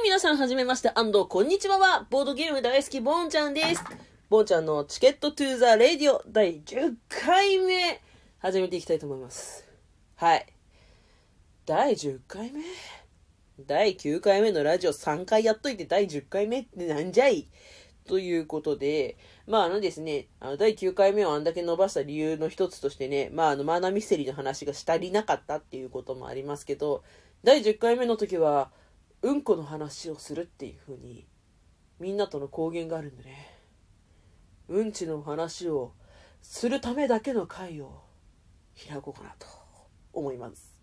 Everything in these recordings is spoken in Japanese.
い、皆さん、はじめまして、安藤、こんにちはは、ボードゲーム大好き、ボンちゃんです。ボンちゃんのチケットトゥーザレディオ第10回目、始めていきたいと思います。はい。第10回目？第9回目のラジオ3回やっといて第10回目ってなんじゃい？ということで、まああのですね、あの第9回目をあんだけ伸ばした理由の一つとしてね、まああのマーナミステリーの話がしたりなかったっていうこともありますけど、第10回目の時は、うんこの話をするっていう風に、みんなとの公言があるんでね、うんちの話をするためだけの会を開こうかなと思います。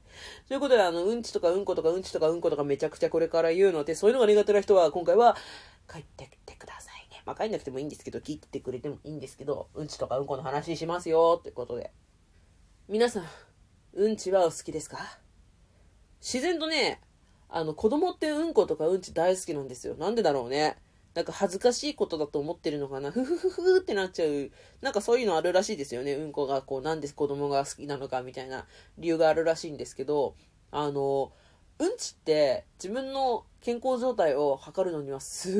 ということで、あの、うんちとかうんことかうんちとかうんことかめちゃくちゃこれから言うので、そういうのが苦手な人は今回は帰ってきてくださいね。まあ帰んなくてもいいんですけど、聞いてくれてもいいんですけど、うんちとかうんこの話しますよってことで。皆さん、うんちはお好きですか？自然とね、あの、子供ってうんことかうんち大好きなんですよ。なんでだろうね。なんか恥ずかしいことだと思ってるのかな。ふふふふってなっちゃう。なんかそういうのあるらしいですよね。うんこがこう、なんで子供が好きなのかみたいな理由があるらしいんですけど、あの、うんちって自分の健康状態を測るのにはすっ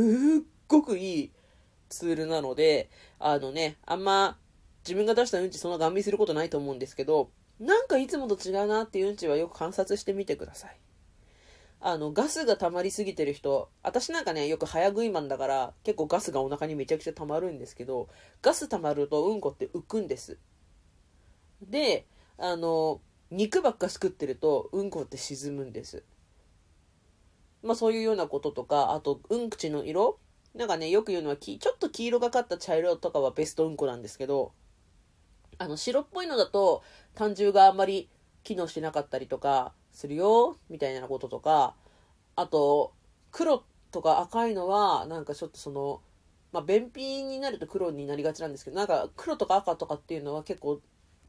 ごくいいツールなので、あのね、あんま自分が出したうんちそんなガン見することないと思うんですけど、なんかいつもと違うなっていううんちはよく観察してみてください。あの、ガスが溜まりすぎてる人、私なんかね、よく早食いマンだから、結構ガスがお腹にめちゃくちゃ溜まるんですけど、ガス溜まるとうんこって浮くんです。で、あの、肉ばっか食ってると、うんこって沈むんです。まあそういうようなこととか、あと、うん口の色なんかね、よく言うのは、ちょっと黄色がかった茶色とかはベストうんこなんですけど、あの、白っぽいのだと、胆汁があんまり機能しなかったりとかするよ、みたいなこととか、あと、黒とか赤いのは、なんかちょっとその、まあ、便秘になると黒になりがちなんですけど、なんか黒とか赤とかっていうのは結構、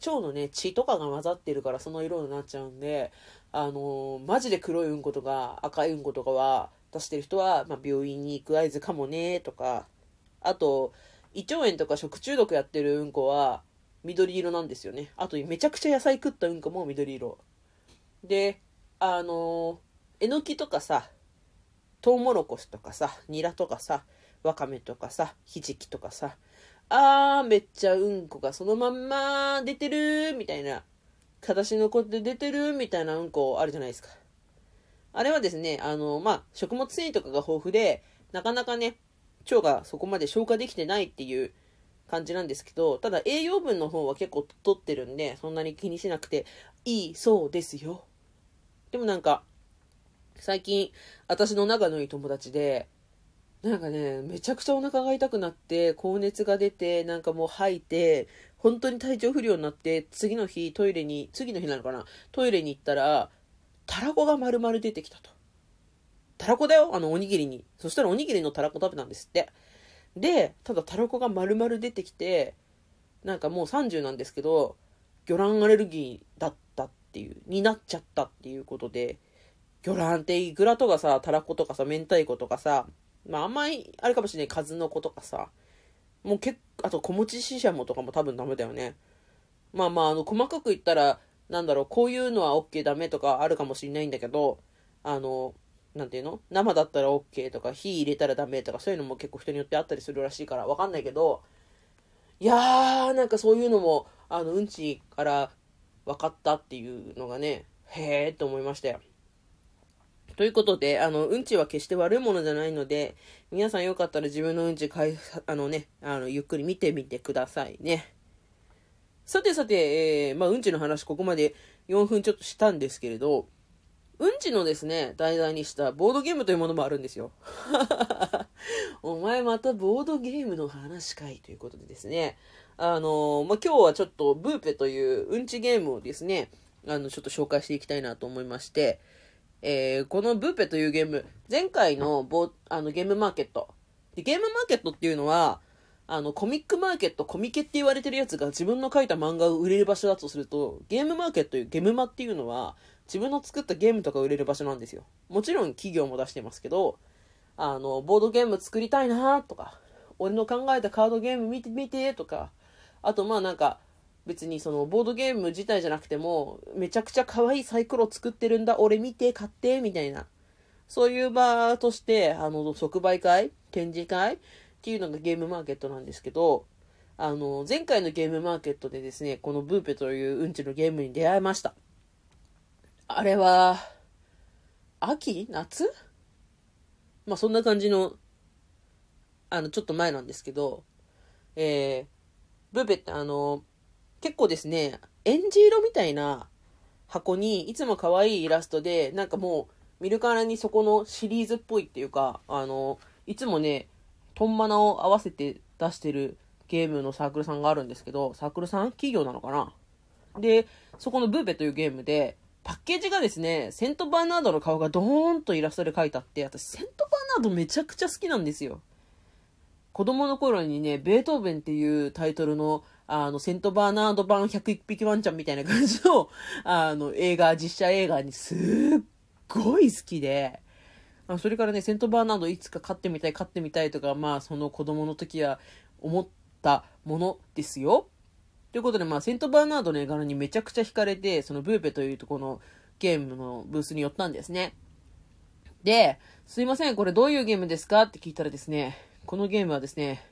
腸のね、血とかが混ざってるからその色になっちゃうんで、あのーマジで黒いうんことか赤いうんことかは出してる人は、まあ、病院に行く合図かもね、とか、あと、胃腸炎とか食中毒やってるうんこは、緑色なんですよね。あと、めちゃくちゃ野菜食ったうんこも緑色。で、あのえのきとかさ、トウモロコシとかさ、ニラとかさ、わかめとかさ、ひじきとかさ、あー、めっちゃうんこがそのまんま出てるみたいな、形残って出てるみたいなうんこあるじゃないですか。あれはですね、あの、まあ、食物繊維とかが豊富で、なかなかね、腸がそこまで消化できてないっていう感じなんですけど、ただ栄養分の方は結構取ってるんで、そんなに気にしなくていいそうですよ。でもなんか、最近、私の仲のいい友達で、なんかね、めちゃくちゃお腹が痛くなって、高熱が出て、なんかもう吐いて、本当に体調不良になって、次の日トイレに、次の日なのかなトイレに行ったら、たらこが丸々出てきたと。たらこだよあのおにぎりに。そしたらおにぎりのたらこ食べたんですって。で、ただたらこが丸々出てきて、なんかもう30なんですけど、魚卵アレルギーだったっていう、になっちゃったっていうことで、魚卵ってイクラとかさ、たらことかさ、明太子とかさ、まあ甘い、あれかもしれない、数の子とかさ、もう結構、あと小餅ししゃもとかも多分ダメだよね。まあまあ、あの、細かく言ったら、なんだろう、こういうのは OK ダメとかあるかもしれないんだけど、あの、なんていうの？生だったら OK とか、火入れたらダメとか、そういうのも結構人によってあったりするらしいから、わかんないけど、いやー、なんかそういうのも、あの、うんちから分かったっていうのがね、へーって思いましたよ。ということで、あの、うんちは決して悪いものじゃないので、皆さんよかったら自分のうんちかい、あのね、あの、ゆっくり見てみてくださいね。さてさて、えー、まあ、うんちの話ここまで4分ちょっとしたんですけれど、うんちのですね、題材にしたボードゲームというものもあるんですよ。お前またボードゲームの話かいということでですね、あのまあ、今日はちょっとブーペといううんちゲームをですね、あの、ちょっと紹介していきたいなと思いまして、えーこのブーペというゲーム、前回のボあのゲームマーケット。でゲームマーケットっていうのは、あの、コミックマーケット、コミケって言われてるやつが自分の書いた漫画を売れる場所だとすると、ゲームマーケットというゲムマっていうのは、自分の作ったゲームとか売れる場所なんですよ。もちろん企業も出してますけど、あの、ボードゲーム作りたいなとか、俺の考えたカードゲーム見てみてとか、あとまあなんか、別にそのボードゲーム自体じゃなくても、めちゃくちゃ可愛いサイコロ作ってるんだ、俺見て、買って、みたいな。そういう場として、あの、即売会展示会っていうのがゲームマーケットなんですけど、あの、前回のゲームマーケットでですね、このブーペといううんちのゲームに出会いました。あれは、秋？夏？まあそんな感じの、あの、ちょっと前なんですけど、えー、ブーペってあの、結構ですね、エンジ色みたいな箱にいつも可愛いイラストで、なんかもう見るからにそこのシリーズっぽいっていうか、あの、いつもね、トンマナを合わせて出してるゲームのサークルさんがあるんですけど、サークルさん？企業なのかな？で、そこのブーペというゲームで、パッケージがですね、セントバーナードの顔がドーンとイラストで描いてあって、私セントバーナードめちゃくちゃ好きなんですよ。子供の頃にね、ベートーベンっていうタイトルの、あの、セントバーナード版101匹ワンちゃんみたいな感じの、あの、映画、実写映画にすっごい好きで、あそれからね、セントバーナードいつか飼ってみたい、飼ってみたいとか、まあ、その子供の時は思ったものですよ。ということで、まあ、セントバーナードの絵柄にめちゃくちゃ惹かれて、そのブーペというとこのゲームのブースに寄ったんですね。で、すいません、これどういうゲームですかって聞いたらですね、このゲームはですね、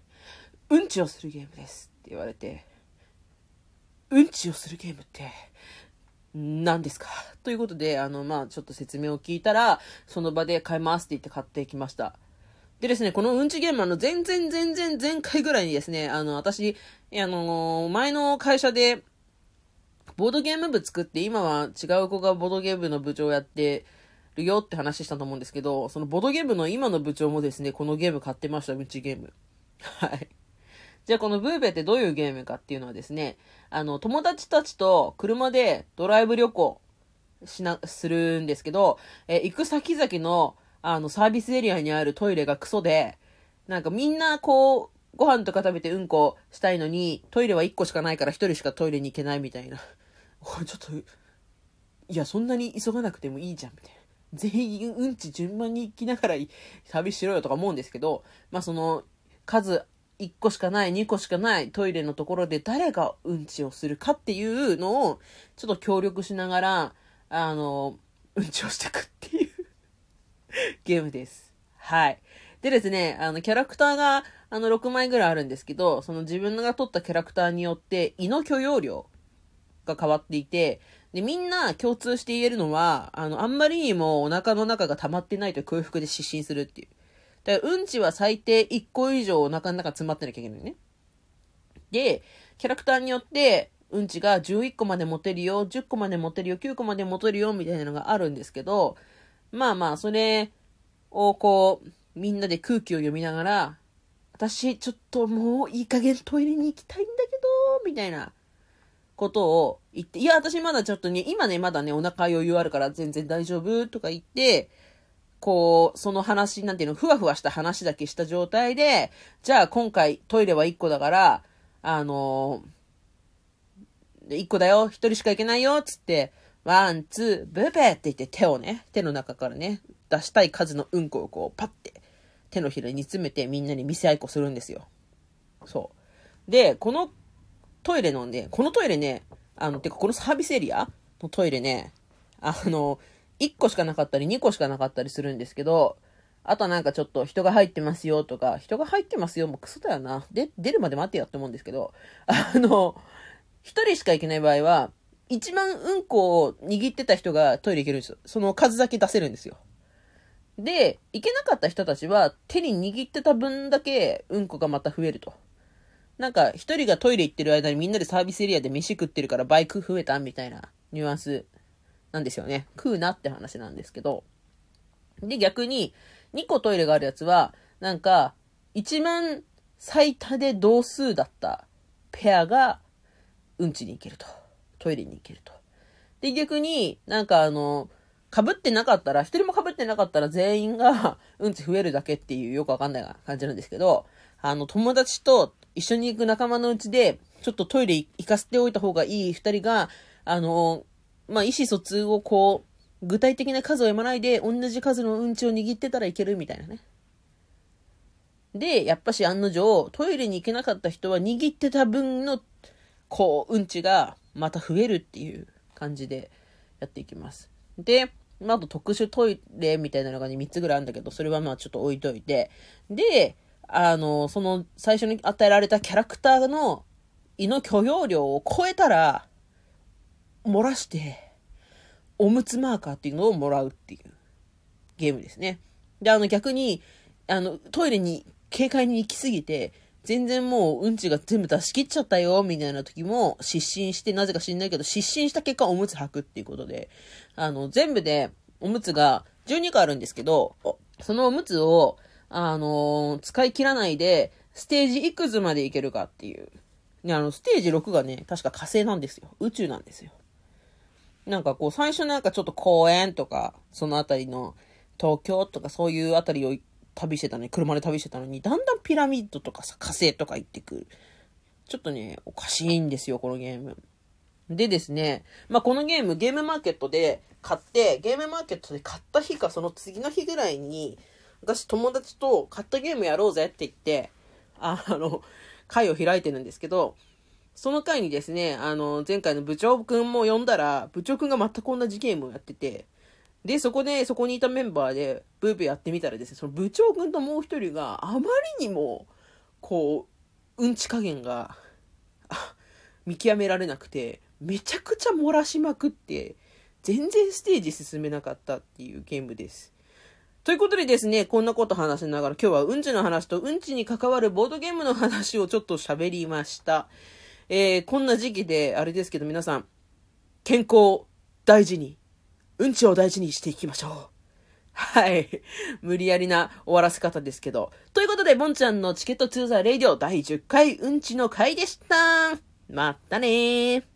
うんちをするゲームですって言われて、うんちをするゲームって、何ですか？ということで、あの、まあ、ちょっと説明を聞いたら、その場で買いますって言って買ってきました。でですね、このうんちゲーム、あの、全然全然前回ぐらいにですね、あの、私、あの、前の会社で、ボードゲーム部作って、今は違う子がボードゲームの部長をやってるよって話したと思うんですけど、そのボードゲームの今の部長もですね、このゲーム買ってました、うんちゲーム。はい。じゃあこのブーベってどういうゲームかっていうのはですね、あの、友達たちと車でドライブ旅行しな、するんですけど、え行く先々のあの、サービスエリアにあるトイレがクソで、なんかみんなこう、ご飯とか食べてうんこしたいのに、トイレは1個しかないから1人しかトイレに行けないみたいな。ちょっと、いや、そんなに急がなくてもいいじゃん、みたいな。全員うんち順番に行きながら旅しろよとか思うんですけど、まあその、数1個しかない、2個しかないトイレのところで誰がうんちをするかっていうのを、ちょっと協力しながら、あの、うんちをしてくっていう ゲームです。はい。でですね、あの、キャラクターが、あの、6枚ぐらいあるんですけど、その自分が取ったキャラクターによって、胃の許容量が変わっていて、で、みんな共通して言えるのは、あの、あんまりにもお腹の中が溜まってないと空腹で失神するっていう。だから、うんちは最低1個以上お腹の中詰まってなきゃいけないね。で、キャラクターによって、うんちが11個まで持てるよ、10個まで持てるよ、9個まで持てるよ、みたいなのがあるんですけど、まあまあ、それをこう、みんなで空気を読みながら、私、ちょっともういい加減トイレに行きたいんだけど、みたいなことを言って、いや、私まだちょっとね、今ね、まだね、お腹余裕あるから全然大丈夫とか言って、こう、その話、なんていうの、ふわふわした話だけした状態で、じゃあ今回トイレは1個だから、あのー、1個だよ、1人しか行けないよ、つって、ワン、ツー、ブーペって言って手をね、手の中からね、出したい数のうんこをこう、パッて、手のひらに詰めてみんなに見せ合いっこするんですよ。そう。で、このトイレのね、このトイレね、あの、てかこのサービスエリアのトイレね、あの、1個しかなかったり2個しかなかったりするんですけど、あとなんかちょっと人が入ってますよとか、人が入ってますよもうクソだよな。で、出るまで待ってよって思うんですけど、あの、1人しか行けない場合は、一番うんこを握ってた人がトイレ行けるんですよ。その数だけ出せるんですよ。で、行けなかった人たちは手に握ってた分だけうんこがまた増えると。なんか、一人がトイレ行ってる間にみんなでサービスエリアで飯食ってるからバイク増えたみたいなニュアンスなんですよね。食うなって話なんですけど。で、逆に、2個トイレがあるやつは、なんか、一番最多で同数だったペアがうんちに行けると。トイレに行けると。で、逆になんかあの、被ってなかったら、一人も被ってなかったら全員が うんち増えるだけっていうよくわかんない感じなんですけど、あの、友達と一緒に行く仲間のうちで、ちょっとトイレ行かせておいた方がいい二人が、あの、まあ、意思疎通をこう、具体的な数を読まないで、同じ数のうんちを握ってたらいけるみたいなね。で、やっぱし案の定、トイレに行けなかった人は握ってた分の、こう、うんちがまた増えるっていう感じでやっていきます。で、まあ、と特殊トイレみたいなのがね、3つぐらいあるんだけど、それはまあちょっと置いといて。で、あの、その最初に与えられたキャラクターの胃の許容量を超えたら、漏らして、おむつマーカーっていうのをもらうっていうゲームですね。で、あの逆に、あの、トイレに軽快に行き過ぎて、全然もううんちが全部出し切っちゃったよ、みたいな時も失神して、なぜか知んないけど、失神した結果おむつ履くっていうことで、あの、全部でおむつが12個あるんですけど、そのおむつを、あの、使い切らないで、ステージいくつまでいけるかっていう。ね、あの、ステージ6がね、確か火星なんですよ。宇宙なんですよ。なんかこう、最初なんかちょっと公園とか、そのあたりの、東京とかそういうあたりを旅してたのに、車で旅してたのに、だんだんピラミッドとかさ、火星とか行ってくる。ちょっとね、おかしいんですよ、このゲーム。でですね、まあ、このゲーム、ゲームマーケットで買って、ゲームマーケットで買った日か、その次の日ぐらいに、私友達と買ったゲームやろうぜって言って、あの、会を開いてるんですけど、その回にですね、あの、前回の部長くんも呼んだら、部長くんが全く同じゲームをやってて、で、そこで、そこにいたメンバーで、ブーブーやってみたらですね、その部長くんともう一人があまりにも、こう、うんち加減が、見極められなくて、めちゃくちゃ漏らしまくって、全然ステージ進めなかったっていうゲームです。ということでですね、こんなこと話しながら今日はうんちの話とうんちに関わるボードゲームの話をちょっと喋りました。えー、こんな時期であれですけど皆さん、健康大事に、うんちを大事にしていきましょう。はい。無理やりな終わらせ方ですけど。ということで、ボンちゃんのチケットツーザーレイディオ第10回うんちの回でした。またねー。